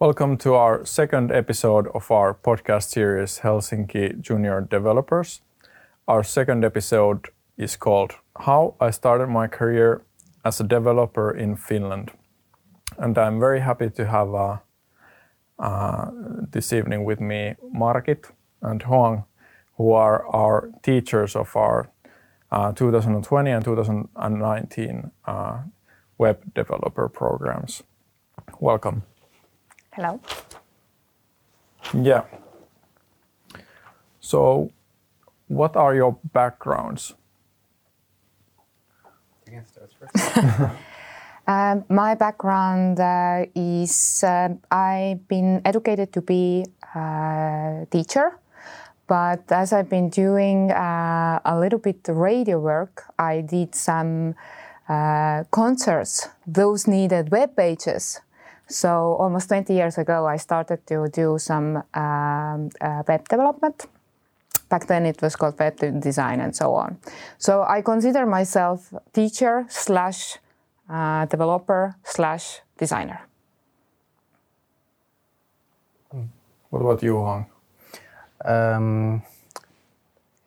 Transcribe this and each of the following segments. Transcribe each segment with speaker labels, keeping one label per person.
Speaker 1: Welcome to our second episode of our podcast series, Helsinki Junior Developers. Our second episode is called How I Started My Career as a Developer in Finland. And I'm very happy to have uh, uh, this evening with me Margit and Hoang, who are our teachers of our uh, 2020 and 2019 uh, web developer programs. Welcome.
Speaker 2: Hello.
Speaker 1: Yeah. So, what are your backgrounds?
Speaker 3: You can start first.
Speaker 2: Um, my background uh, is uh, I've been educated to be a teacher, but as I've been doing uh, a little bit radio work, I did some uh, concerts. Those needed web pages. So almost 20 years ago, I started to do some um, uh, web development. Back then, it was called web design and so on. So I consider myself teacher slash uh, developer slash designer.
Speaker 1: What about you, Hoang?
Speaker 3: Um,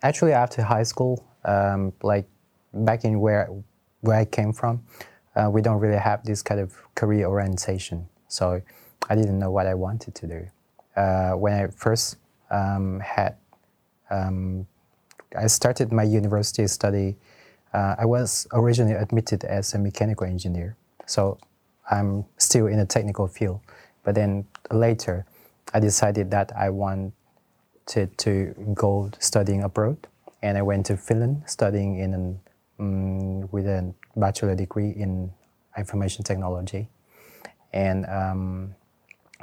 Speaker 3: actually, after high school, um, like back in where where I came from, uh, we don't really have this kind of career orientation. So I didn't know what I wanted to do. Uh, when I first um, had, um, I started my university study. Uh, I was originally admitted as a mechanical engineer, so I'm still in a technical field. But then later, I decided that I wanted to go studying abroad, and I went to Finland studying in an, um, with a bachelor degree in information technology, and um,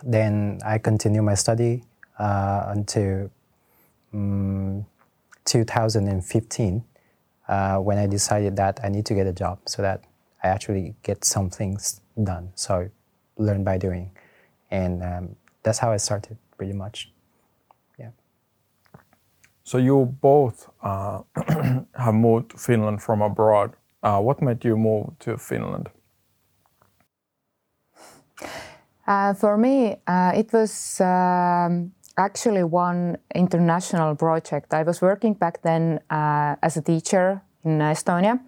Speaker 3: then I continued my study uh, until um, 2015 uh, when I decided that I need to get a job so that I actually get some things done. So learn by doing, and um, that's how I started pretty much. Yeah.
Speaker 1: So you both uh, have moved to Finland from abroad. Uh, what made you move to Finland?
Speaker 2: Uh, for me, uh, it was um, actually one international project. I was working back then uh, as a teacher in Estonia,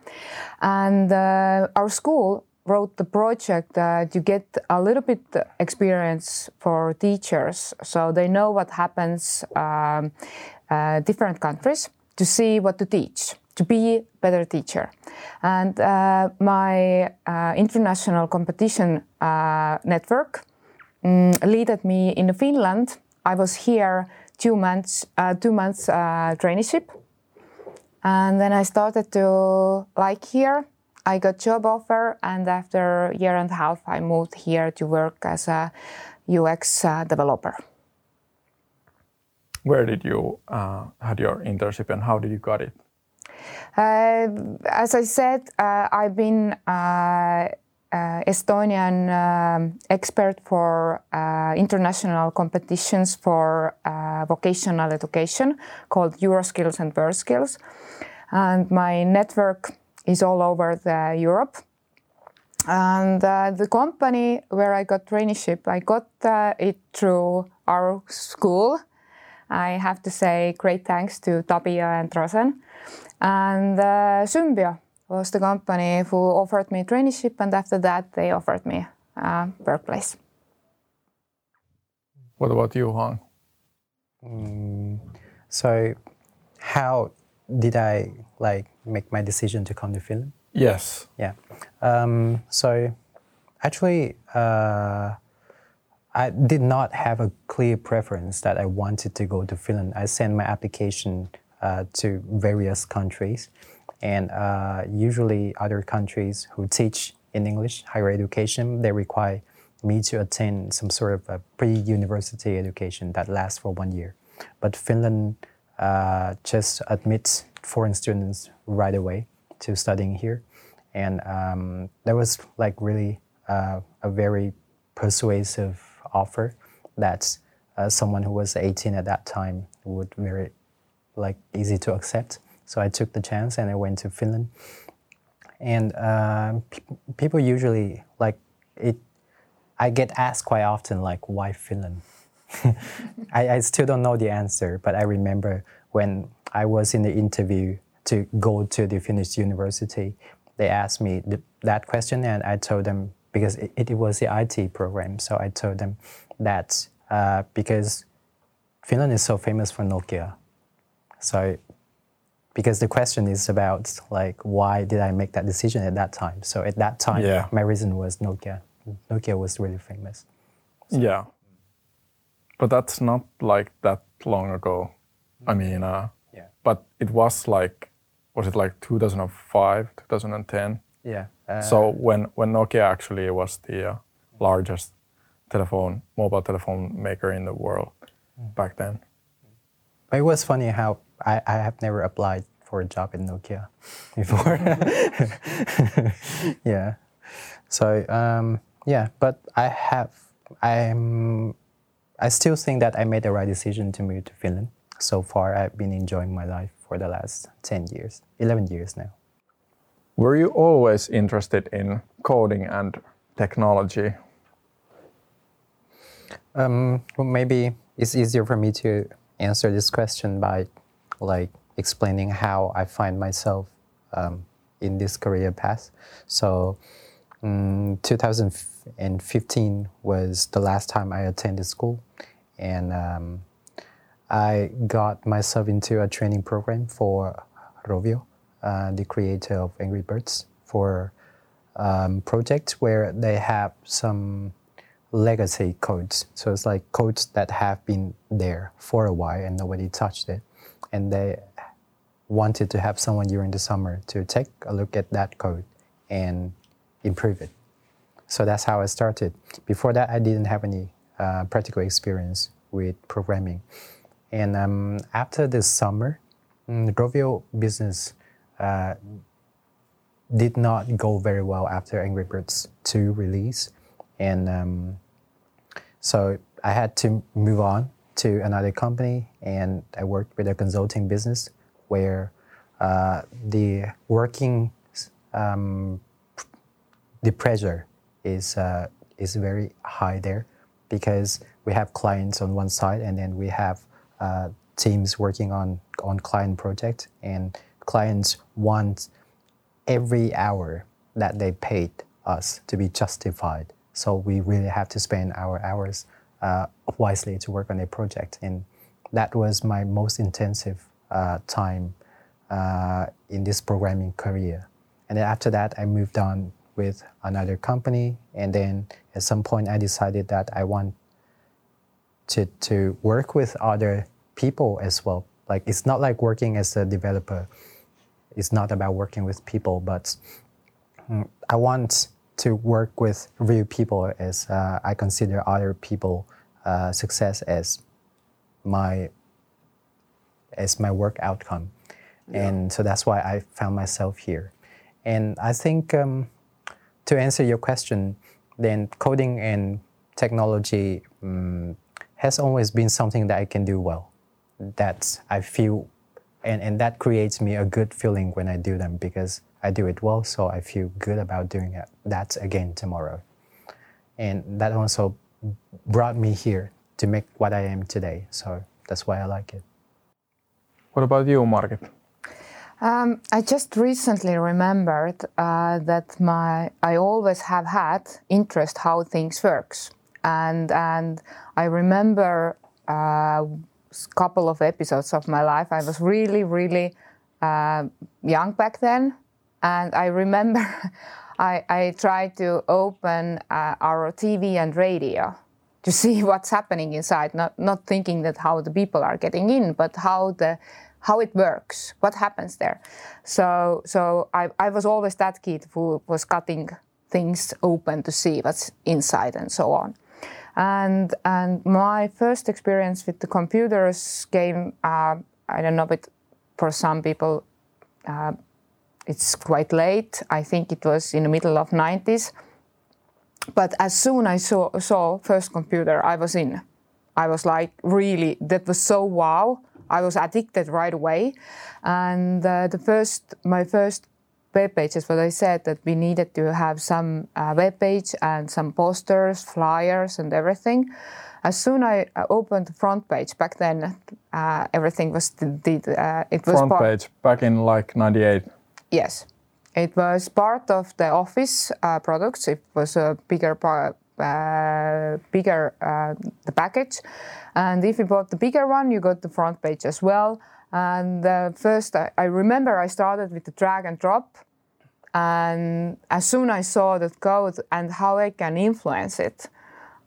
Speaker 2: and uh, our school wrote the project to get a little bit experience for teachers, so they know what happens um, uh, different countries to see what to teach to be a better teacher. And uh, my uh, international competition uh, network um, led me in Finland. I was here two months, uh, two months uh, traineeship, and then I started to like here. I got job offer, and after a year and a half, I moved here to work as a UX uh, developer.
Speaker 1: Where did you had your internship, and how did you got it?
Speaker 2: Uh, as I said, uh, I've been uh, Estonian um, expert for international competitions for vocational education called Euroskills and WorldSkills. And my network is all over the Europe. And uh, the company where I got traineeship, I got uh, it through our school. I have to say great thanks to Tabia and Rosen. And uh, Symbio was the company who offered me traineeship, and after that, they offered me a workplace.
Speaker 1: What about you, Hoang?
Speaker 3: Mm, so, how did I like make my decision to come to Finland?
Speaker 1: Yes.
Speaker 3: Yeah. Um, so, actually, uh, I did not have a clear preference that I wanted to go to Finland. I sent my application uh, to various countries. And uh, usually, other countries who teach in English higher education, they require me to attend some sort of a pre-university education that lasts for one year. But Finland uh, just admits foreign students right away to studying here, and um, that was like really uh, a very persuasive offer that uh, someone who was 18 at that time would very like easy to accept. So I took the chance and I went to Finland. And uh, pe- people usually like it. I get asked quite often, like, why Finland? I, I still don't know the answer, but I remember when I was in the interview to go to the Finnish university, they asked me th- that question, and I told them because it, it, was the IT program, so I told them that uh, because Finland is so famous for Nokia, so because the question is about like why did I make that decision at that time? So at that time, yeah. my reason was Nokia. Nokia was really famous.
Speaker 1: So. Yeah, but that's not like that long ago. I mean, uh, yeah. But it was like, was it like 2005, 2010?
Speaker 3: Yeah.
Speaker 1: Uh, so when when Nokia actually was the uh, largest telephone, mobile telephone maker in the world mm. back then.
Speaker 3: But it was funny how I, I have never applied for a job in Nokia before. yeah. So um, yeah, but I have I'm I still think that I made the right decision to move to Finland. So far, I've been enjoying my life for the last 10 years, 11 years now.
Speaker 1: Were you always interested in coding and technology?
Speaker 3: Um, well, maybe it's easier for me to answer this question by like explaining how I find myself um, in this career path. So, um, 2015 was the last time I attended school, and um, I got myself into a training program for Rovio, uh, the creator of Angry Birds, for um, project where they have some legacy codes. So it's like codes that have been there for a while and nobody touched it. And they wanted to have someone during the summer to take a look at that code and improve it. So that's how I started. Before that, I didn't have any uh, practical experience with programming. And um, after this summer, mm, the Rovio business uh, did not go very well after Angry Birds 2 release. And um, so I had to move on to another company, and I worked with a consulting business where uh, the working um, the pressure is uh, is very high there because we have clients on one side and then we have uh, teams working on on client project and clients want every hour that they paid us to be justified. So we really have to spend our hours uh, wisely to work on a project. And that was my most intensive uh, time uh, in this programming career. And then after that, I moved on with another company. And then at some point, I decided that I want to, to work with other people as well. Like, it's not like working as a developer, it's not about working with people, but mm, I want to work with real people as uh, I consider other people uh, success as my as my work outcome, yeah. and so that's why I found myself here. And I think um, to answer your question, then coding and technology um, has always been something that I can do well. That I feel, and, and that creates me a good feeling when I do them because I do it well, so I feel good about doing it, that again tomorrow. And that also brought me here to make what I am today. So that's why I like it.
Speaker 1: What about you, Margit?
Speaker 2: Um, I just recently remembered uh, that my I always have had interest how things works, and and I remember a uh, couple of episodes of my life. I was really really uh, young back then, and I remember I, I tried to open uh, our TV and radio to see what's happening inside, not, not thinking that how the people are getting in, but how the how it works, what happens there. So so I, I was always that kid who was cutting things open to see what's inside and so on. And and my first experience with the computers came uh, I don't know, but for some people uh, it's quite late. I think it was in the middle of 90s. But as soon I saw saw first computer, I was in. I was like really that was so wow. I was addicted right away, and uh, the first my first web page is what I said that we needed to have some uh, web page and some posters, flyers, and everything. As soon I uh, opened the FrontPage back then, uh, everything was did. Uh, it was
Speaker 1: FrontPage back in like '98.
Speaker 2: Yes, it was part of the office uh, products. It was a bigger. Uh, bigger uh, the package, and if you bought the bigger one, you got the FrontPage as well. And uh, first, I, I remember I started with the drag and drop, and as soon I saw that code and how I can influence it,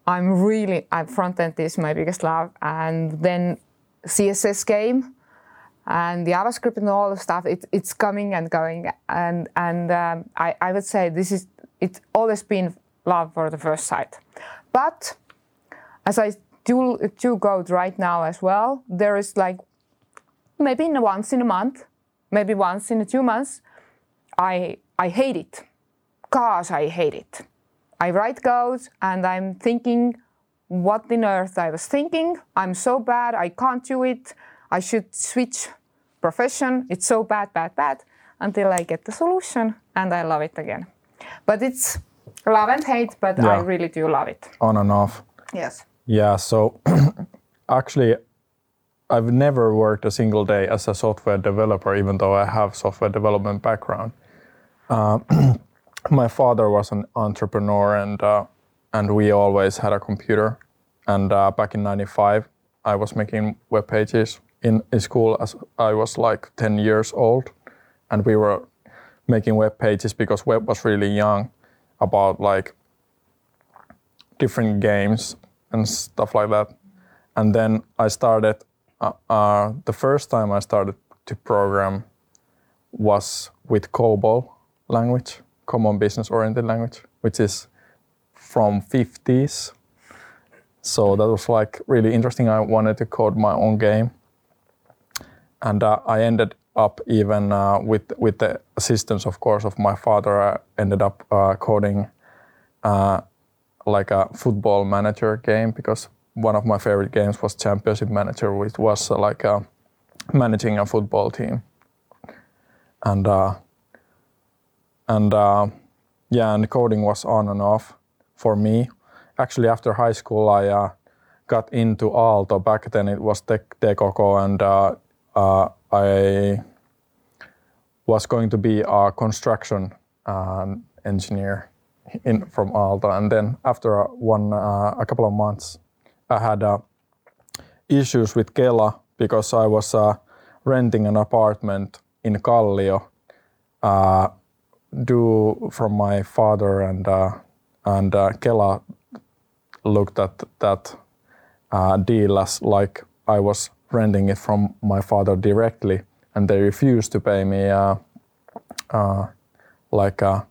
Speaker 2: I'm really uh, front end is my biggest love. And then CSS came, and the JavaScript and all the stuff. It, it's coming and going, and and um, I, I would say this is it's always been love for the first sight. But as I do do code right now as well, there is like maybe in once in a month, maybe once in two months, I I hate it. Gosh, I hate it. I write code and I'm thinking, what in earth I was thinking? I'm so bad, I can't do it. I should switch profession. It's so bad, bad, bad until I get the solution and I love it again. But it's love and hate, but I really do love it.
Speaker 1: On and off.
Speaker 2: Yes.
Speaker 1: Yeah. So actually, I've never worked a single day as a software developer, even though I have software development background. Uh, my father was an entrepreneur, and uh, and we always had a computer. And uh, back in '95, I was making web pages in, in school as I was like 10 years old, and we were making web pages because web was really young, about like different games and stuff like that. And then I started, uh, uh, the first time I started to program was with COBOL language, Common Business Oriented Language, which is from 50s. So that was like really interesting. I wanted to code my own game. And uh, I ended up even uh, with, with the assistance, of course, of my father, I ended up uh, coding uh, like a football manager game because one of my favorite games was Championship Manager, which was uh, like uh, managing a football team. And uh, and uh, yeah, and coding was on and off for me. Actually, after high school, I uh, got into Aalto. Back then, it was Tech Tekoko, and uh, uh, I was going to be a construction uh, engineer in from Aalto. And then after one uh, a couple of months, I had uh, issues with Kela because I was uh, renting an apartment in Kallio uh, due from my father and uh, and uh, Kela looked at that uh, deal as like I was renting it from my father directly, and they refused to pay me uh, uh, like a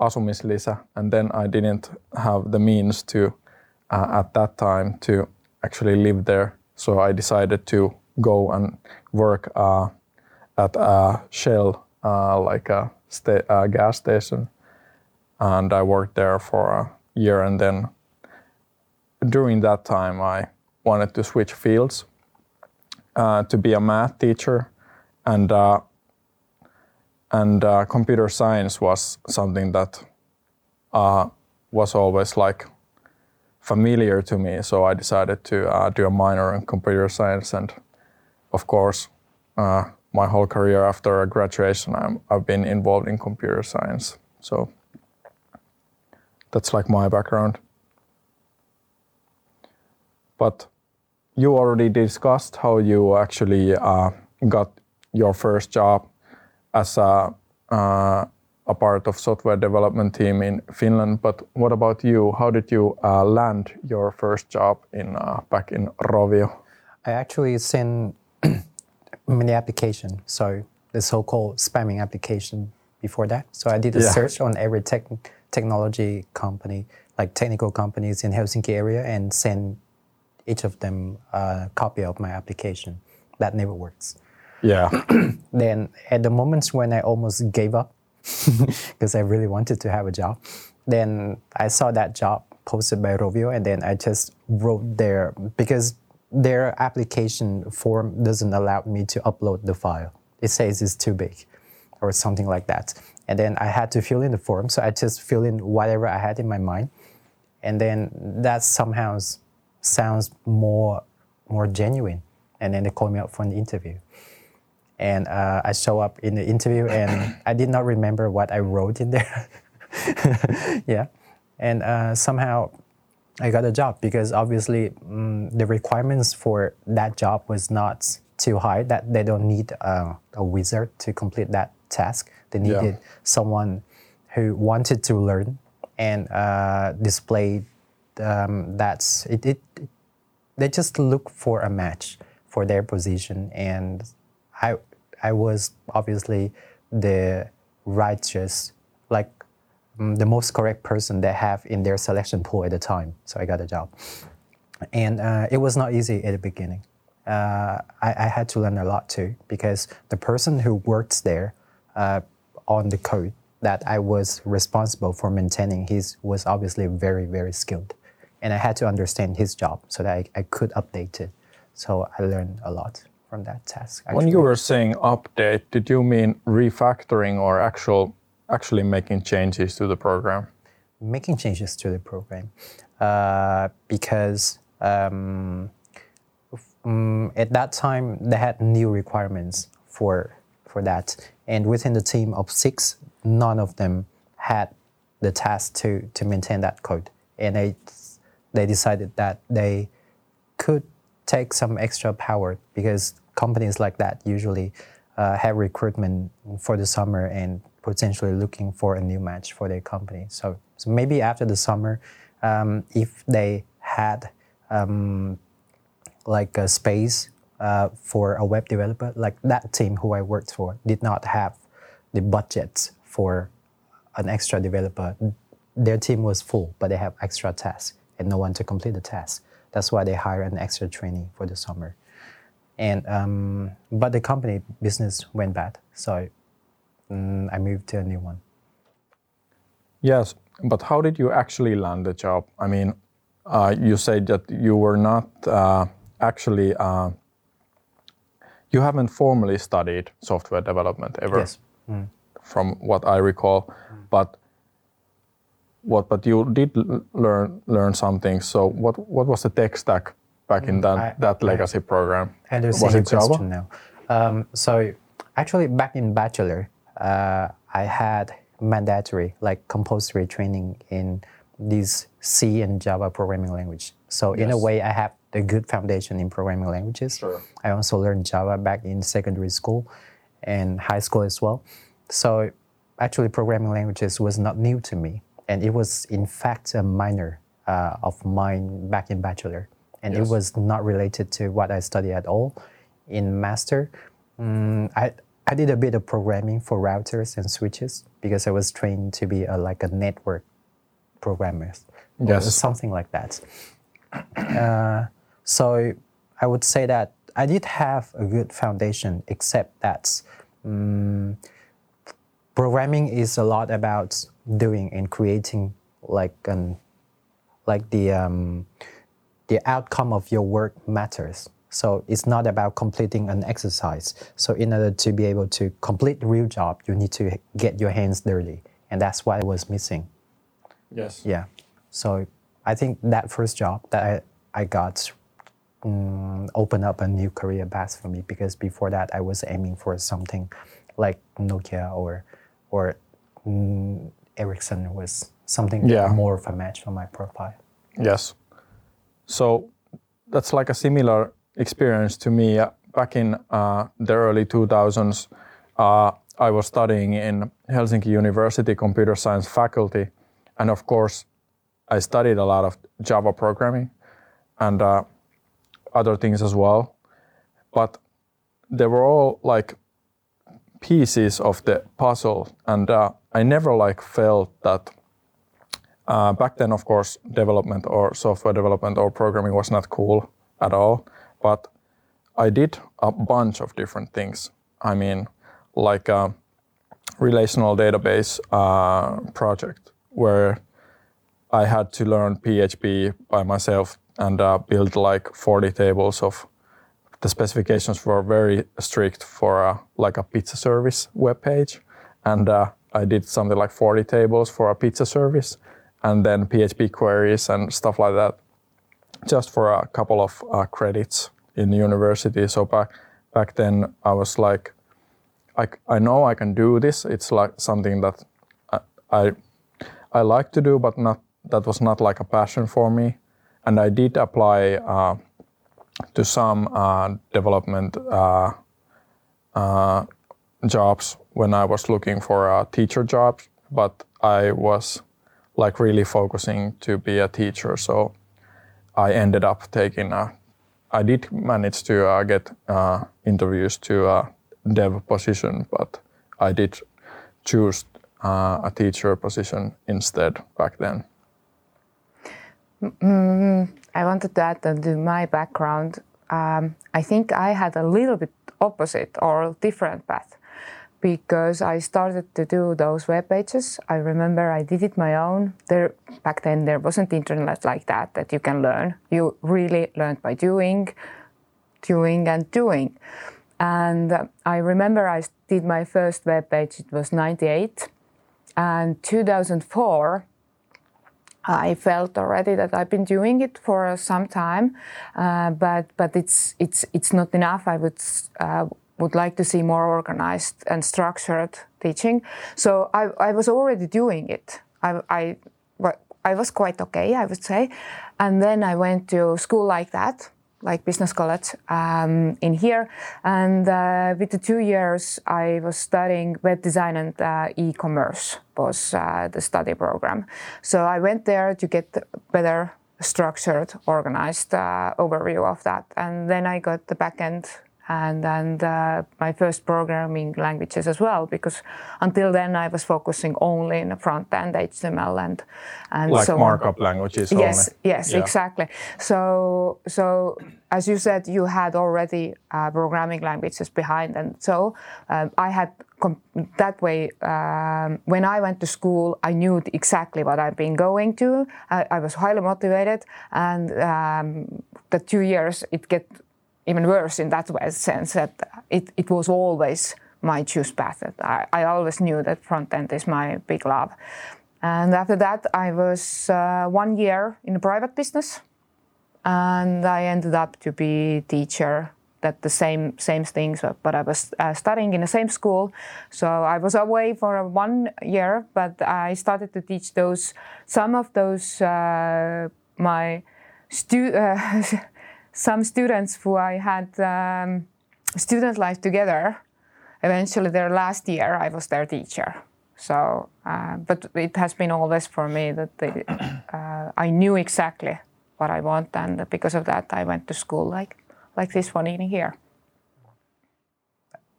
Speaker 1: asumislisä, and then I didn't have the means to uh, at that time to actually live there. So I decided to go and work uh, at a Shell, uh, like a sta- uh, gas station, and I worked there for a year. And then during that time, I wanted to switch fields uh, to be a math teacher, and uh, and uh, computer science was something that uh, was always like familiar to me. So I decided to uh, do a minor in computer science, and of course, my whole career after graduation, I'm, I've been involved in computer science. So that's like my background. But you already discussed how you actually uh, got your first job as a, uh, a part of software development team in Finland. But what about you? How did you uh, land your first job in uh, back in Rovio?
Speaker 3: I actually sent many application, so the so-called spamming application before that. So I did a
Speaker 1: Yeah.
Speaker 3: search on every tech, technology company, like technical companies in Helsinki area, and send each of them a copy of my application. That never works.
Speaker 1: Yeah,
Speaker 3: Then at the moments when I almost gave up because I really wanted to have a job, then I saw that job posted by Rovio and then I just wrote there because their application form doesn't allow me to upload the file. It says it's too big. or something like that. And then I had to fill in the form. So I just fill in whatever I had in my mind. And then that somehow sounds more more genuine. And then they call me up for an interview. And uh, I show up in the interview and I did not remember what I wrote in there. yeah. And uh, somehow I got a job because obviously mm, the requirements for that job was not too high that they don't need uh, a wizard to complete that task. They
Speaker 1: Yeah.
Speaker 3: needed someone who wanted to learn and uh, display um, that's it, it. They just look for a match for their position, and I I was obviously the righteous like mm, the most correct person they have in their selection pool at the time. So I got a job. And uh, it was not easy at the beginning. Uh, I, I had to learn a lot too because the person who works there uh, on the code that I was responsible for maintaining, his was obviously very, very skilled. And I had to understand his job so that I, I could update it. So I learned a lot from that task.
Speaker 1: When you were saying update, did you mean refactoring or actual actually making changes to the program?
Speaker 3: making changes to the program uh, because um, mm, at that time they had new requirements for for that, and within the team of six, none of them had the task to to maintain that code, and they they decided that they could take some extra power because companies like that usually uh, have recruitment for the summer and potentially looking for a new match for their company. So, so maybe after the summer, um, if they had um, like a space uh, for a web developer, like that team who I worked for did not have the budget for an extra developer. Their team was full, but they have extra tasks and no one to complete the task. That's why they hire an extra trainee for the summer. And um, but the company business went bad, so mm, I moved to a new one.
Speaker 1: Yes, but how did you actually land the job? I mean, uh, you said that you were not uh, actually, uh, you haven't formally studied software development ever,
Speaker 3: Yes.
Speaker 1: from what I recall. But what? But you did learn learn something. So what? What was the tech stack back in that
Speaker 3: I-
Speaker 1: that
Speaker 3: I-
Speaker 1: legacy program?
Speaker 3: I understand
Speaker 1: Was
Speaker 3: your
Speaker 1: it Java?
Speaker 3: now. Um, so actually, back in bachelor, uh, I had mandatory, like compulsory training in these C and Java programming language. So in a way, I have a good foundation in programming languages.
Speaker 1: Sure.
Speaker 3: I also learned Java back in secondary school and high school as well. So actually, programming languages was not new to me, and it was in fact a minor uh, of mine back in bachelor, and
Speaker 1: Yes.
Speaker 3: it was not related to what I studied at all. In master, mm, I I did a bit of programming for routers and switches because I was trained to be a, like a network programmer,
Speaker 1: Yes.
Speaker 3: something like that. Uh, so I would say that I did have a good foundation, except that mm, programming is a lot about doing and creating like an like the um, the outcome of your work matters. So it's not about completing an exercise. So in order to be able to complete the real job, you need to get your hands dirty, and that's what I was missing.
Speaker 1: Yes.
Speaker 3: Yeah. So I think that first job that I, I got um, opened up a new career path for me because before that I was aiming for something like Nokia or or um, Ericsson was something
Speaker 1: Yeah.
Speaker 3: more of a match for my profile.
Speaker 1: Yes. So that's like a similar experience to me. Uh, Back in uh, the early 2000s, uh, I was studying in Helsinki University computer science faculty. And of course, I studied a lot of Java programming and uh, other things as well. But they were all like pieces of the puzzle. And uh, I never like felt that uh, back then, of course, development or software development or programming was not cool at all. But I did a bunch of different things. I mean, like a relational database uh, project where I had to learn PHP by myself and uh, build like 40 tables of the specifications were very strict for uh, like a pizza service web page. and uh, I did something like 40 tables for a pizza service, and then PHP queries and stuff like that, just for a couple of uh, credits in the university. So back back then, I was like, I, I know I can do this. It's like something that I, I I like to do, but not that was not like a passion for me. And I did apply uh, to some uh, development uh, uh, jobs when I was looking for a teacher job, but I was like really focusing to be a teacher. So I ended up taking a. I did manage to uh, get uh, interviews to a dev position, but I did choose uh, a teacher position instead back then.
Speaker 2: Mm, I wanted to add to my background. Um, I think I had a little bit opposite or different path because I started to do those web pages. I remember I did it my own. There back then there wasn't internet like that that you can learn. You really learned by doing, doing and doing. And I remember I did my first web page. It was '98, and 2004 I felt already that I've been doing it for some time, uh, but but it's it's it's not enough. I would uh, would like to see more organized and structured teaching. So I, I was already doing it. I, I I was quite okay, I would say, and then I went to school like that like business college um, in here. And uh, with the two years, I was studying web design and uh, e-commerce was uh, the study program. So I went there to get better structured, organized uh, overview of that. And then I got the backend and and uh, my first programming languages as well because until then I was focusing only in the front end HTML and and
Speaker 1: like
Speaker 2: so
Speaker 1: markup on. languages.
Speaker 2: Yes,
Speaker 1: only.
Speaker 2: yes, yeah. exactly. So so as you said, you had already uh, programming languages behind, and so um, I had that way. Um, when I went to school, I knew exactly what I've been going to. I, I was highly motivated, and um, the two years it get even worse in that way, sense that it, it was always my choose path. I, I always knew that front end is my big love. And after that, I was uh, one year in a private business, and I ended up to be teacher. That the same same things, but I was uh, studying in the same school, so I was away for one year. But I started to teach those some of those uh, my stu- uh, some students who I had um, student life together, eventually their last year, I was their teacher. So, uh, but it has been always for me that they, uh, I knew exactly what I want, and because of that, I went to school like like this one in here.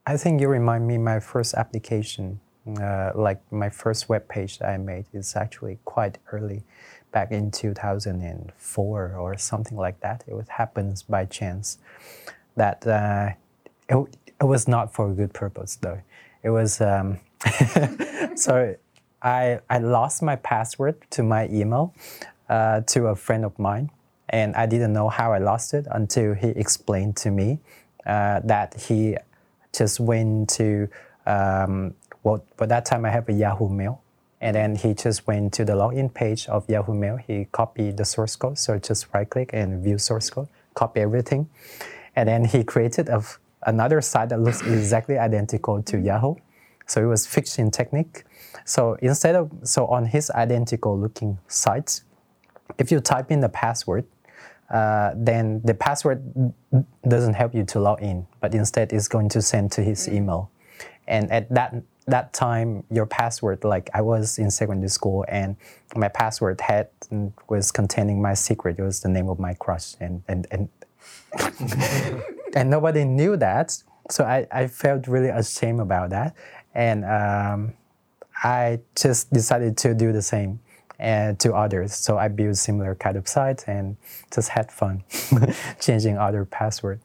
Speaker 3: I think you remind me my first application, uh, like my first web page that I made is actually quite early back in 2004 or something like that. It was happens by chance that uh, it, it was not for a good purpose though. It was um, so I I lost my password to my email uh, to a friend of mine, and I didn't know how I lost it until he explained to me uh, that he just went to um, well, by that time I have a Yahoo Mail and then he just went to the login page of Yahoo Mail. He copied the source code. So just right click and view source code, copy everything. And then he created a, another site that looks exactly identical to Yahoo. So it was phishing technique. So instead of, so on his identical looking site, if you type in the password, uh, then the password doesn't help you to log in, but instead it's going to send to his email. And at that that time your password like i was in secondary school and my password had was containing my secret. It was the name of my crush and and and, and nobody knew that. So I, I felt really ashamed about that. And um, i just decided to do the same and uh, to others. So i built similar kind of sites and just had fun changing other password.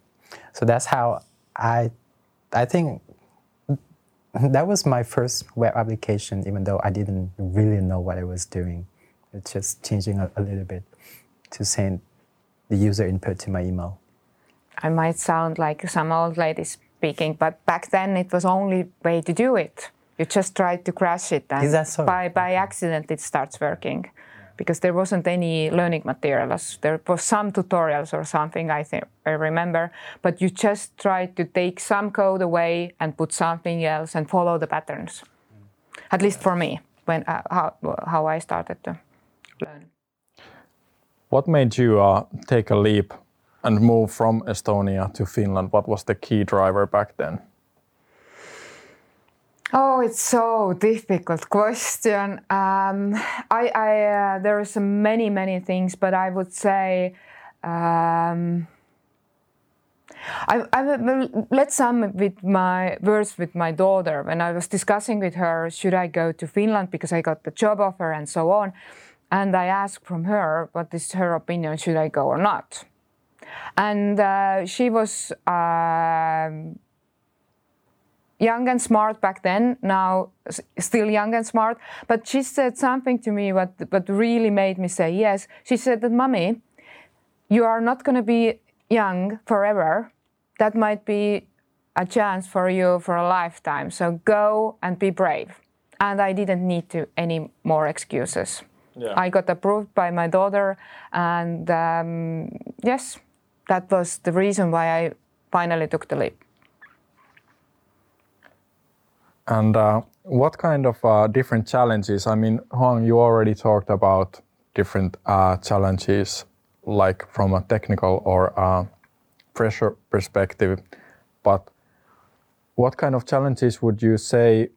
Speaker 3: So that's how i i think that was my first web application, even though I didn't really know what I was doing. It's just changing a, a little bit to send the user input to my email.
Speaker 2: I might sound like some old lady speaking, but back then it was only way to do it. You just try to crash it, and
Speaker 3: Is that so?
Speaker 2: by by accident it starts working, because there wasn't any learning materials. There was some tutorials or something I think I remember, but you just try to take some code away and put something else and follow the patterns. At least for me, when uh, how how I started to learn.
Speaker 1: What made you uh, take a leap and move from Estonia to Finland? What was the key driver back then?
Speaker 2: Oh, it's so difficult question. Um, I, I uh, there are so many, many things, but I would say, um, I, I let's sum with my words with my daughter when I was discussing with her, should I go to Finland because I got the job offer and so on, and I asked from her what is her opinion, should I go or not, and uh, she was. Um, young and smart back then, now still young and smart. But she said something to me what, what really made me say yes. She said that, Mommy, you are not going to be young forever. That might be a chance for you for a lifetime. So go and be brave. And I didn't need to any more excuses.
Speaker 1: Yeah.
Speaker 2: I got approved by my daughter, and um, yes, that was the reason why I finally took the leap.
Speaker 1: And uh, what kind of uh, different challenges? I mean, Hoang, you already talked about different uh, challenges, like from a technical or uh, pressure perspective. But what kind of challenges would you say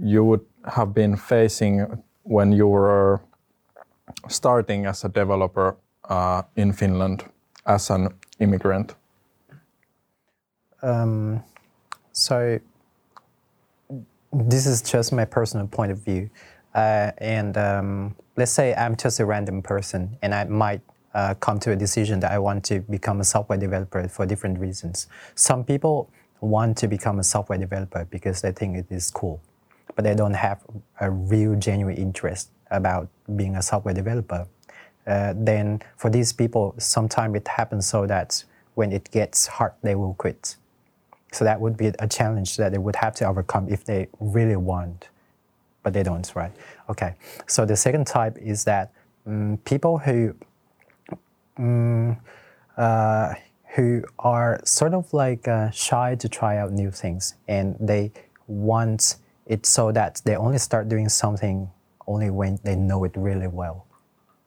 Speaker 1: you would have been facing when you were starting as a developer uh, in Finland as an immigrant?
Speaker 3: Um, so this is just my personal point of view. Uh, and um, let's say I'm just a random person and I might uh, come to a decision that I want to become a software developer for different reasons. Some people want to become a software developer because they think it is cool, but they don't have a real genuine interest about being a software developer. Uh, then for these people, sometimes it happens so that when it gets hard, they will quit. So that would be a challenge that they would have to overcome if they really want, but they don't, right? Okay. So the second type is that mm, people who mm, uh, who are sort of like uh, shy to try out new things, and they want it so that they only start doing something only when they know it really well.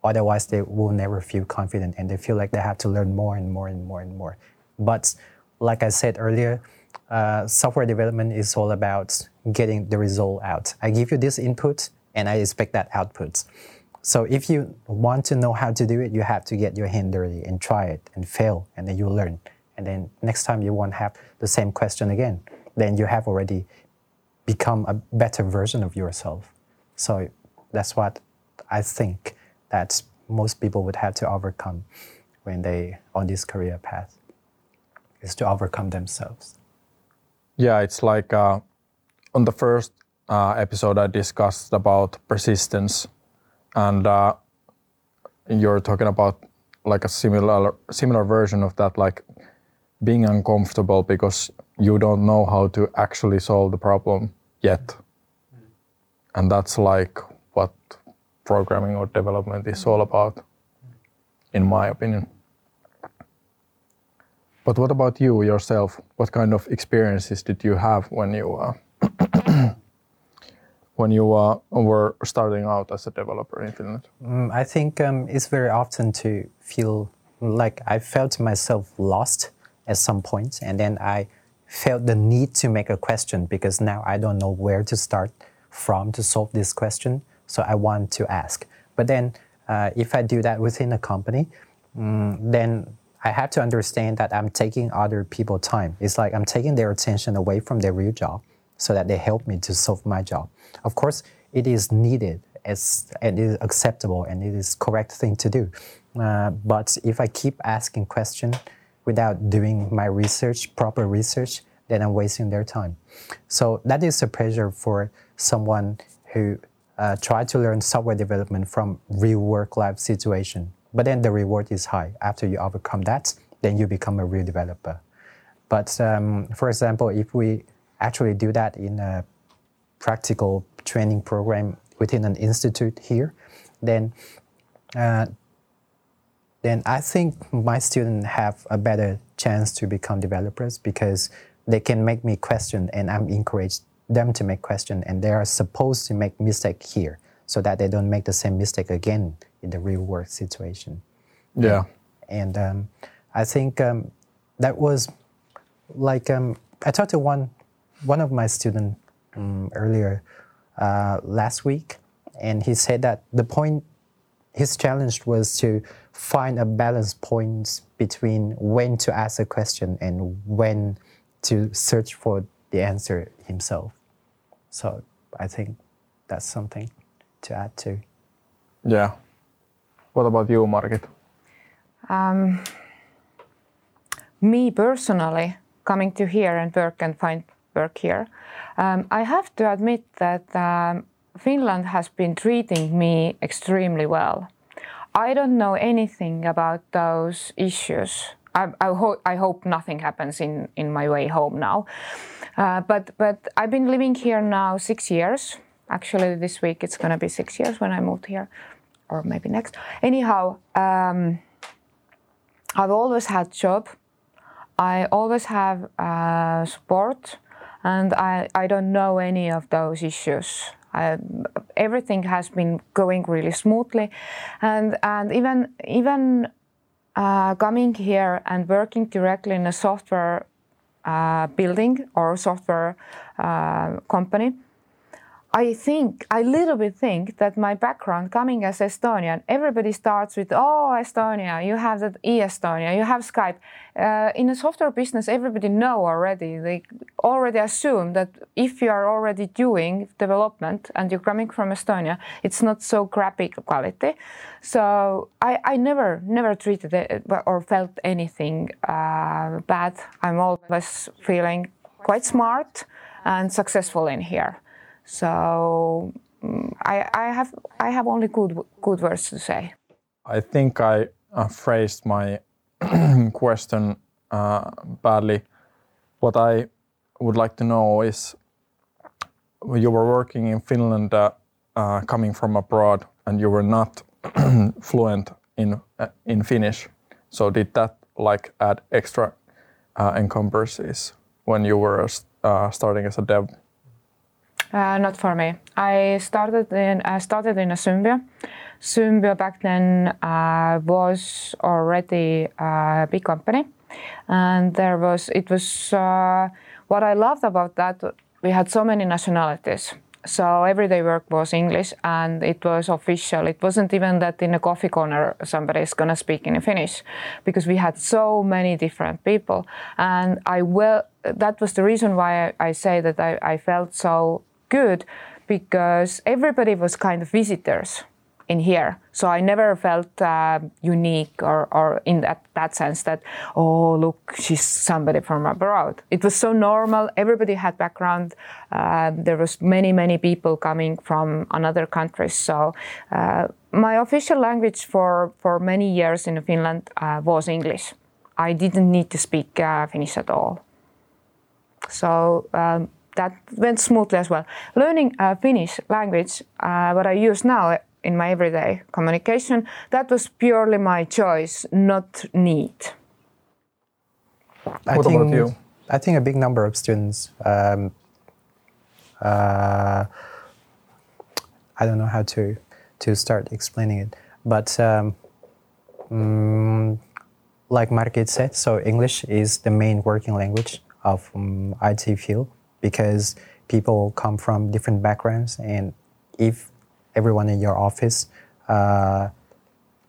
Speaker 3: Otherwise, they will never feel confident and they feel like they have to learn more and more and more and more. But like I said earlier, uh, software development is all about getting the result out. I give you this input and I expect that output. So if you want to know how to do it, you have to get your hand dirty and try it and fail, and then you learn. And then next time you won't have the same question again. Then you have already become a better version of yourself. So that's what I think that most people would have to overcome when they on this career path is to overcome themselves.
Speaker 1: Yeah, it's like uh, on the first uh, episode I discussed about persistence, and uh, you're talking about like a similar similar version of that, like being uncomfortable because you don't know how to actually solve the problem yet, and that's like what programming or development is all about, in my opinion. But what about you yourself? What kind of experiences did you have when you uh, when you uh, were starting out as a developer in Finland?
Speaker 3: Mm, I think um, it's very often to feel like I felt myself lost at some point, and then I felt the need to make a question because now I don't know where to start from to solve this question. So I want to ask. But then, uh, if I do that within a company, mm, then I have to understand that I'm taking other people time. It's like I'm taking their attention away from their real job so that they help me to solve my job. Of course, it is needed as and it is acceptable and it is correct thing to do. Uh, but if I keep asking questions without doing my research, proper research, then I'm wasting their time. So that is a pressure for someone who uh, try to learn software development from real work life situation. But then the reward is high. After you overcome that, then you become a real developer. But um, for example, if we actually do that in a practical training program within an institute here, then uh, then I think my students have a better chance to become developers because they can make me question and I'm encouraged them to make question and they are supposed to make mistake here so that they don't make the same mistake again in the real world situation.
Speaker 1: Yeah.
Speaker 3: And um, I think um, that was like um, I talked to one one of my students um, earlier uh, last week, and he said that the point his challenge was to find a balance point between when to ask a question and when to search for the answer himself. So I think that's something to add to.
Speaker 1: Yeah. What about you, Margit?
Speaker 2: Um, me personally, coming to here and work and find work here, um, I have to admit that um, Finland has been treating me extremely well. I don't know anything about those issues. I, I, ho- I hope nothing happens in, in my way home now. Uh, but, but I've been living here now six years. Actually, this week it's going to be six years when I moved here, or maybe next. Anyhow, um, I've always had job. I always have uh, support, and I, I don't know any of those issues. I, everything has been going really smoothly, and and even even uh, coming here and working directly in a software uh, building or software uh, company I think, I little bit think that my background coming as Estonian, everybody starts with, oh, Estonia, you have that e-Estonia, you have Skype. Uh, in a software business, everybody know already. They already assume that if you are already doing development and you're coming from Estonia, it's not so crappy quality. So I, I never, never treated it or felt anything uh, bad. I'm always feeling quite smart and successful in here. So mm, I, I have I have only good good words to say.
Speaker 1: I think I uh, phrased my question uh, badly. What I would like to know is you were working in Finland, uh, uh coming from abroad, and you were not fluent in uh, in Finnish. So did that like add extra uh, encumbrances when you were starting as a dev?
Speaker 2: Uh, not for me. I started in I started in a. Symbio back then uh, was already a big company, and there was it was uh, what I loved about that. We had so many nationalities. So everyday work was English and it was official. It wasn't even that in a coffee corner somebody is gonna speak in Finnish, because we had so many different people. And I will. That was the reason why I, I say that I, I felt so good because everybody was kind of visitors in here. So I never felt uh, unique or, or in that, that sense that, oh, look, she's somebody from abroad. It was so normal. Everybody had background. Uh, there was many, many people coming from another countries. So uh, my official language for, for many years in Finland uh, was English. I didn't need to speak uh, Finnish at all. So um, that went smoothly as well. Learning uh, Finnish language, uh, what I use now in my everyday communication, that was purely my choice, not need.
Speaker 3: I
Speaker 1: what
Speaker 3: think,
Speaker 1: about you?
Speaker 3: I think a big number of students. Um, uh, I don't know how to to start explaining it, but um, um, like Margit said, so English is the main working language of um, IT field because people come from different backgrounds, and if everyone in your office uh,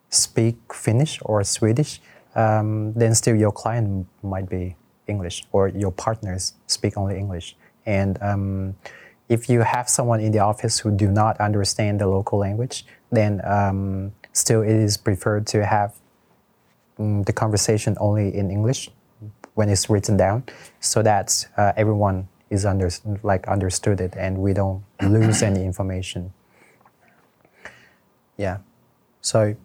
Speaker 3: speak Finnish or Swedish, um, then still your client might be English, or your partners speak only English. And um, if you have someone in the office who do not understand the local language, then um, still it is preferred to have mm, the conversation only in English when it's written down, so that uh, everyone is under, like understood it and we don't lose any information. Yeah. So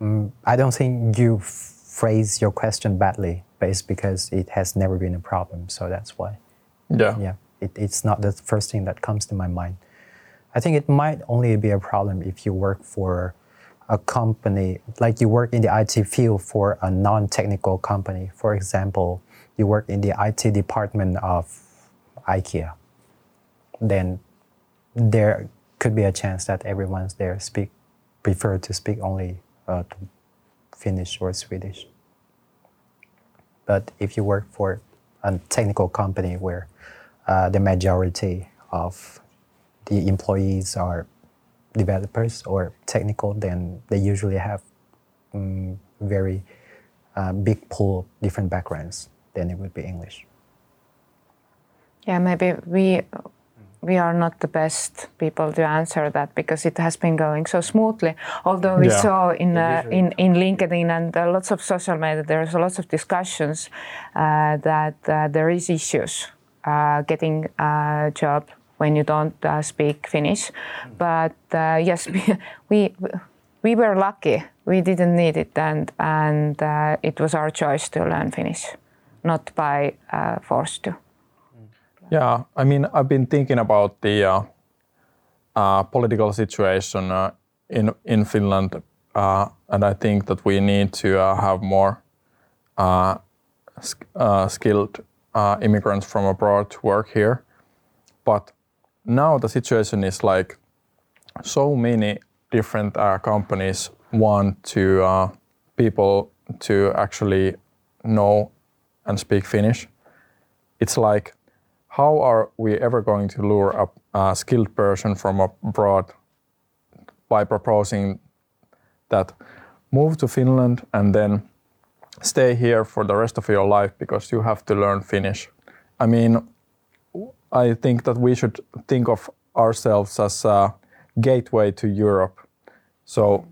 Speaker 3: um, I don't think you phrase your question badly, but it's because it has never been a problem. So that's why.
Speaker 1: Yeah.
Speaker 3: Yeah. it, it's not the first thing that comes to my mind. I think it might only be a problem if you work for a company, like you work in the IT field for a non technical company. For example, you work in the IT department of IKEA. Then there could be a chance that everyone's there speak prefer to speak only uh, Finnish or Swedish. But if you work for a technical company where uh, the majority of the employees are developers or technical, then they usually have um, very uh, big pool of different backgrounds. Then it would be English.
Speaker 2: Yeah, maybe we we are not the best people to answer that because it has been going so smoothly. Although we yeah. saw in uh, in in LinkedIn and uh, lots of social media, there's lots of discussions uh, that uh, there is issues uh, getting a job when you don't uh, speak Finnish. But yes, we, we were lucky. We didn't need it, and and it was our choice to learn Finnish, not by force to.
Speaker 1: Yeah, I mean, I've been thinking about the uh, uh, political situation uh, in in Finland, uh, and I think that we need to uh, have more uh, skilled immigrants from abroad to work here. But now the situation is like so many different companies want to people to actually know and speak Finnish. It's like how are we ever going to lure a, a skilled person from abroad by proposing that move to Finland and then stay here for the rest of your life because you have to learn Finnish. I mean, I think that we should think of ourselves as a gateway to Europe. So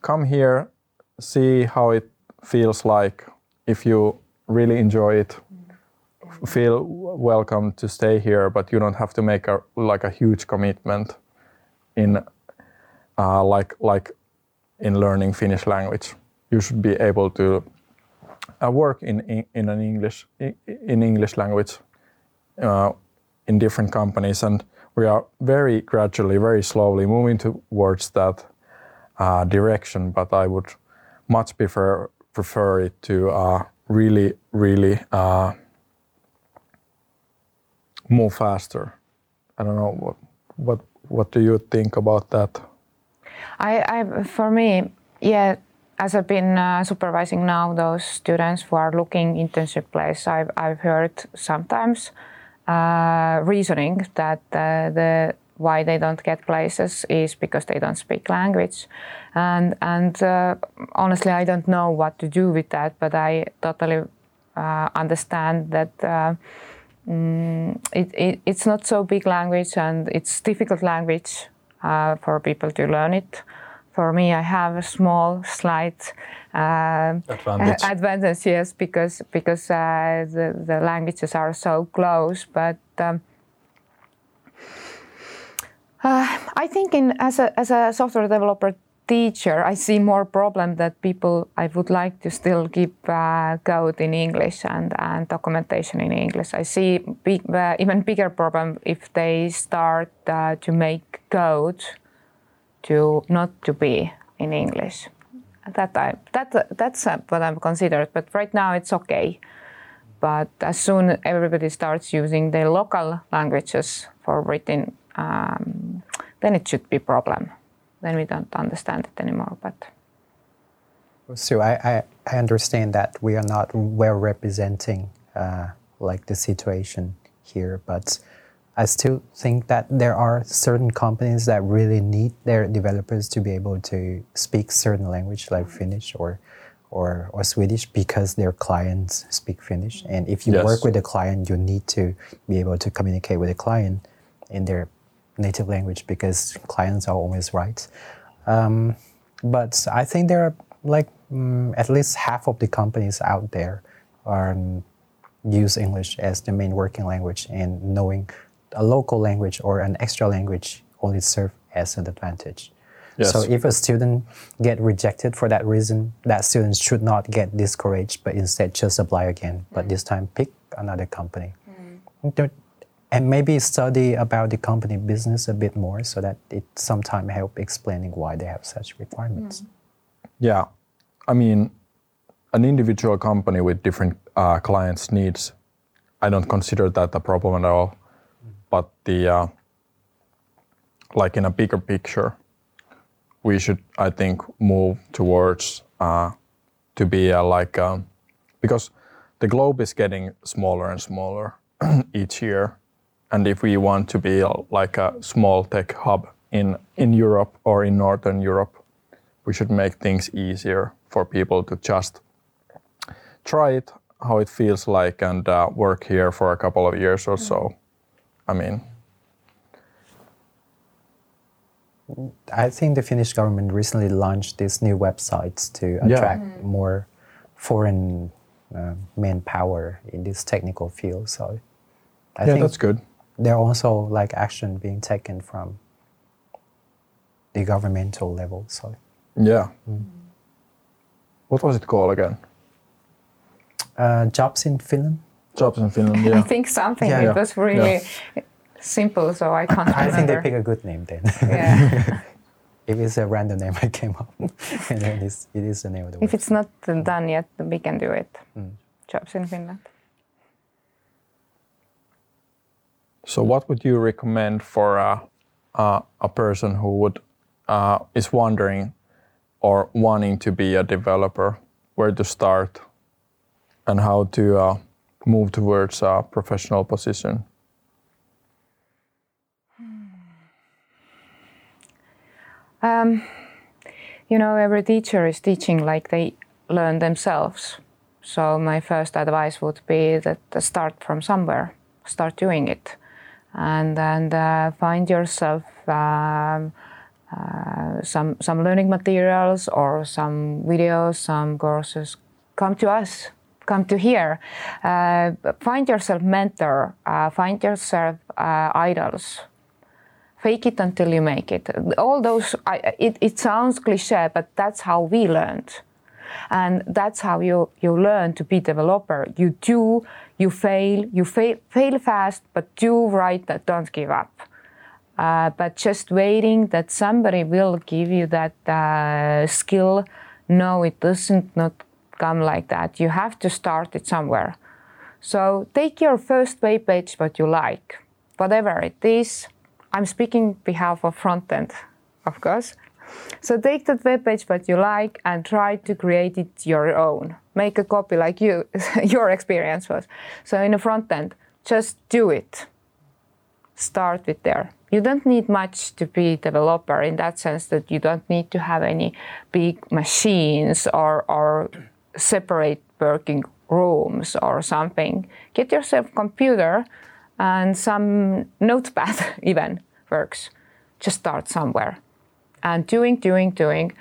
Speaker 1: come here, see how it feels like if you really enjoy it feel welcome to stay here, but you don't have to make a like a huge commitment in uh, like like in learning Finnish language. You should be able to uh, work in, in, in an English in English language uh, in different companies, and we are very gradually, very slowly moving towards that uh, direction. But I would much prefer prefer it to uh, really really uh, move faster. I don't know what what what do you think about that?
Speaker 2: I, I for me, yeah, as I've been uh, supervising now those students who are looking internship place, I've I've heard sometimes uh, reasoning that uh, the why they don't get places is because they don't speak language, and and uh, honestly, I don't know what to do with that, but I totally uh, understand that uh, Mm, it, it, it's not so big language and it's difficult language uh, for people to learn it. For me, I have a small, slight uh, advantage. advantage. yes, because because uh, the the languages are so close. But um, uh, I think in as a as a software developer, teacher, I see more problem that people I would like to still keep uh, code in English and, and documentation in English. I see big, uh, even bigger problem if they start uh, to make code to not to be in English. That I, that that's uh, what I'm considered. But right now it's okay. But as soon everybody starts using their local languages for written, um, then it should be problem then we don't understand it anymore. But
Speaker 3: so I, I, I understand that we are not well representing uh, like the situation here, but I still think that there are certain companies that really need their developers to be able to speak certain language like Finnish or or, or Swedish because their clients speak Finnish. And if you yes. work with a client, you need to be able to communicate with the client in their native language because clients are always right. Um, but I think there are like um, at least half of the companies out there are um, use English as the main working language, and knowing a local language or an extra language only serve as an advantage. Yes. So if a student get rejected for that reason, that student should not get discouraged, but instead just apply again. But this time pick another company. Mm and maybe study about the company business a bit more so that it sometimes help explaining why they have such requirements.
Speaker 1: Yeah, I mean, an individual company with different uh, clients' needs, I don't consider that a problem at all. But the uh, like in a bigger picture, we should, I think, move towards uh, to be a, like um, because the globe is getting smaller and smaller each year, and if we want to be like a small tech hub in in Europe or in Northern Europe, we should make things easier for people to just try it, how it feels like, and uh, work here for a couple of years or so. I mean,
Speaker 3: I think the Finnish government recently launched these new websites to
Speaker 1: Yeah.
Speaker 3: attract more foreign uh, manpower in this technical field. So I
Speaker 1: yeah,
Speaker 3: think
Speaker 1: that's good.
Speaker 3: There are also like action being taken from the governmental level. So
Speaker 1: Yeah. What was it called again?
Speaker 3: uh, jobs in Finland.
Speaker 1: Jobs in Finland. Yeah, I
Speaker 2: think something.
Speaker 3: Yeah.
Speaker 2: it
Speaker 1: Yeah.
Speaker 2: was really simple, so I can't
Speaker 3: I think they pick a good name then.
Speaker 2: yeah.
Speaker 3: if it's a random name I came up, and then it's, it is the name of the
Speaker 2: If it's not done yet, we can do it. Jobs in Finland.
Speaker 1: So, what would you recommend for a, a, a person who would uh, is wondering or wanting to be a developer? Where to start, and how to uh, move towards a professional position?
Speaker 2: Um, you know, every teacher is teaching like they learn themselves. So my first advice would be that start from somewhere, start doing it, and then uh, find yourself um, uh, some some learning materials or some videos, some courses. Come to us. Come to here. Uh, find yourself mentor. Uh, find yourself uh, idols fake it until you make it. All those, I, it, it sounds cliche, but that's how we learned. And that's how you, you learn to be developer. You do, you fail, you fail, fail fast, but do right, that don't give up. Uh, but just waiting that somebody will give you that uh, skill, no, it doesn't not come like that. You have to start it somewhere. So take your first web page what you like, whatever it is. I'm speaking behalf of front end, of course. So take that web page what you like and try to create it your own. Make a copy like you, your experience was. So in the front end, just do it. Start with there. You don't need much to be a developer in that sense that you don't need to have any big machines or, or separate working rooms or something. Get yourself computer and some notepad even works. Just start somewhere and doing, doing, doing.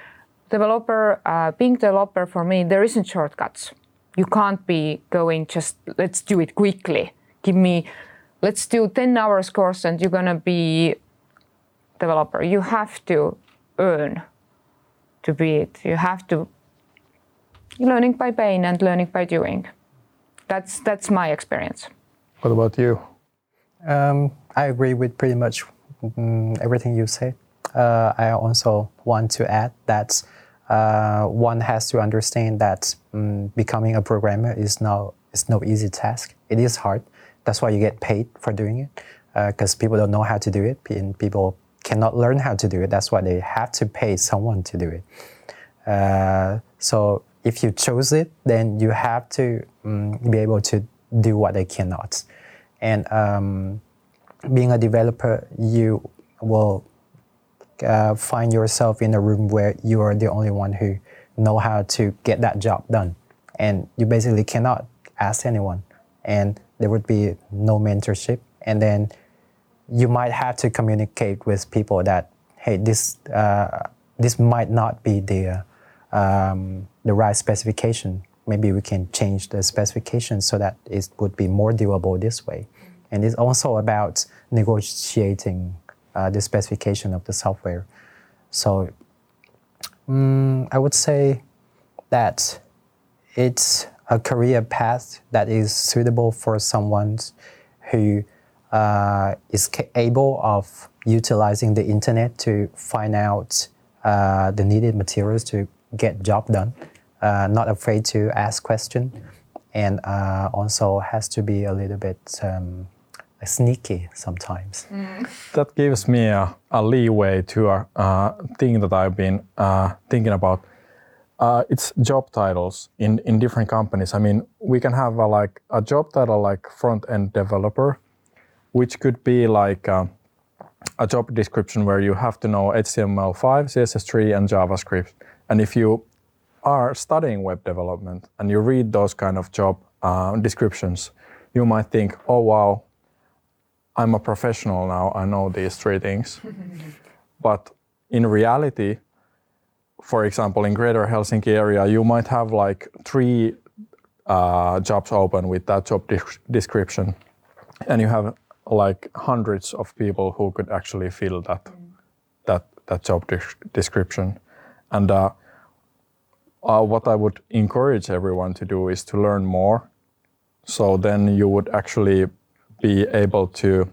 Speaker 2: Developer, uh, being developer for me, there isn't shortcuts. You can't be going just let's do it quickly. Give me, let's do 10 hours course and you're gonna be developer. You have to earn to be it. You have to learning by pain and learning by doing. That's that's my experience.
Speaker 1: What about you?
Speaker 3: Um, I agree with pretty much mm, everything you say. Uh, I also want to add that uh, one has to understand that mm, becoming a programmer is no is no easy task. It is hard. That's why you get paid for doing it, because people don't know how to do it, and people cannot learn how to do it. That's why they have to pay someone to do it. Uh, so if you choose it, then you have to mm, be able to do what they cannot. And um, being a developer, you will uh, find yourself in a room where you are the only one who know how to get that job done, and you basically cannot ask anyone, and there would be no mentorship, and then you might have to communicate with people that hey, this uh, this might not be the um, the right specification. Maybe we can change the specification so that it would be more doable this way. And it's also about negotiating uh, the specification of the software. So mm, I would say that it's a career path that is suitable for someone who uh, is able of utilizing the internet to find out uh, the needed materials to get job done. Uh, not afraid to ask question, and uh, also has to be a little bit um, sneaky sometimes.
Speaker 1: That gives me a, a leeway to a uh, thing that I've been uh, thinking about. Uh, it's job titles in, in different companies. I mean, we can have a, like a job title like front end developer, which could be like uh, a job description where you have to know HTML5, CSS3, and JavaScript. And if you are studying web development and you read those kind of job uh, descriptions, you might think, oh wow, I'm a professional now, I know these three things. but in reality, for example, in Greater Helsinki area, you might have like three uh, jobs open with that job de- description, and you have like hundreds of people who could actually fill that that that job de- description. And uh, uh, what I would encourage everyone to do is to learn more. So then you would actually be able to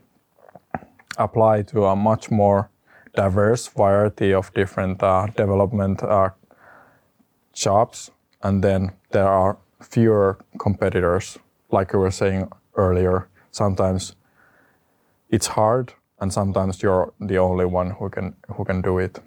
Speaker 1: apply to a much more diverse variety of different uh, development uh, jobs, and then there are fewer competitors. Like we were saying earlier, sometimes it's hard, and sometimes you're the only one who can who can do it.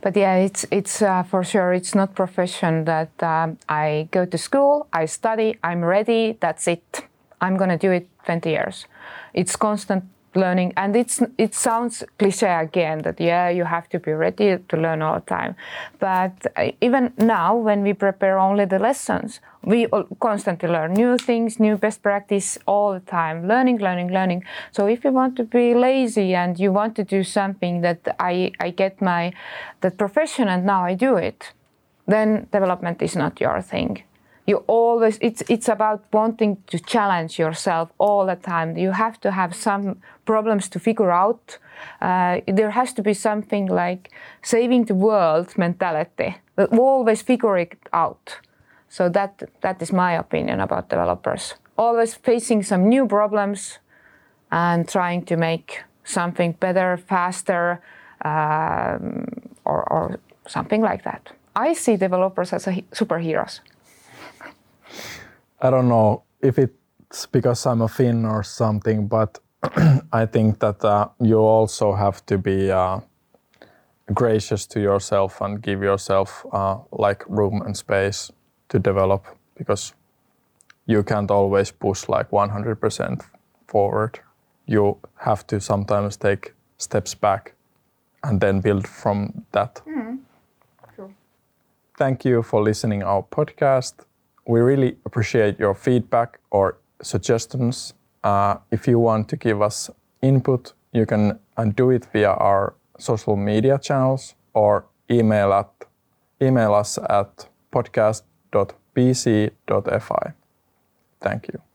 Speaker 2: But yeah, it's it's uh, for sure. It's not profession that um, I go to school, I study, I'm ready. That's it. I'm gonna do it 20 years. It's constant learning, and it's it sounds cliche again that yeah, you have to be ready to learn all the time. But uh, even now, when we prepare only the lessons, we constantly learn new things, new best practice all the time, learning, learning, learning. So if you want to be lazy and you want to do something that I, I get my that profession and now I do it, then development is not your thing. You always it's it's about wanting to challenge yourself all the time. You have to have some problems to figure out. Uh, there has to be something like saving the world mentality. Always figure it out so that that is my opinion about developers. Always facing some new problems and trying to make something better, faster, um, or, or something like that. I see developers as superheroes.
Speaker 1: I don't know if it's because I'm a Finn or something, but I think that uh, you also have to be uh, gracious to yourself and give yourself uh, like room and space to develop because you can't always push like 100% forward. You have to sometimes take steps back and then build from that. Mm. Thank you for listening our podcast. We really appreciate your feedback or suggestions. Uh, if you want to give us input, you can uh, do it via our social media channels or email at email us at podcast www.bc.fi. Thank you.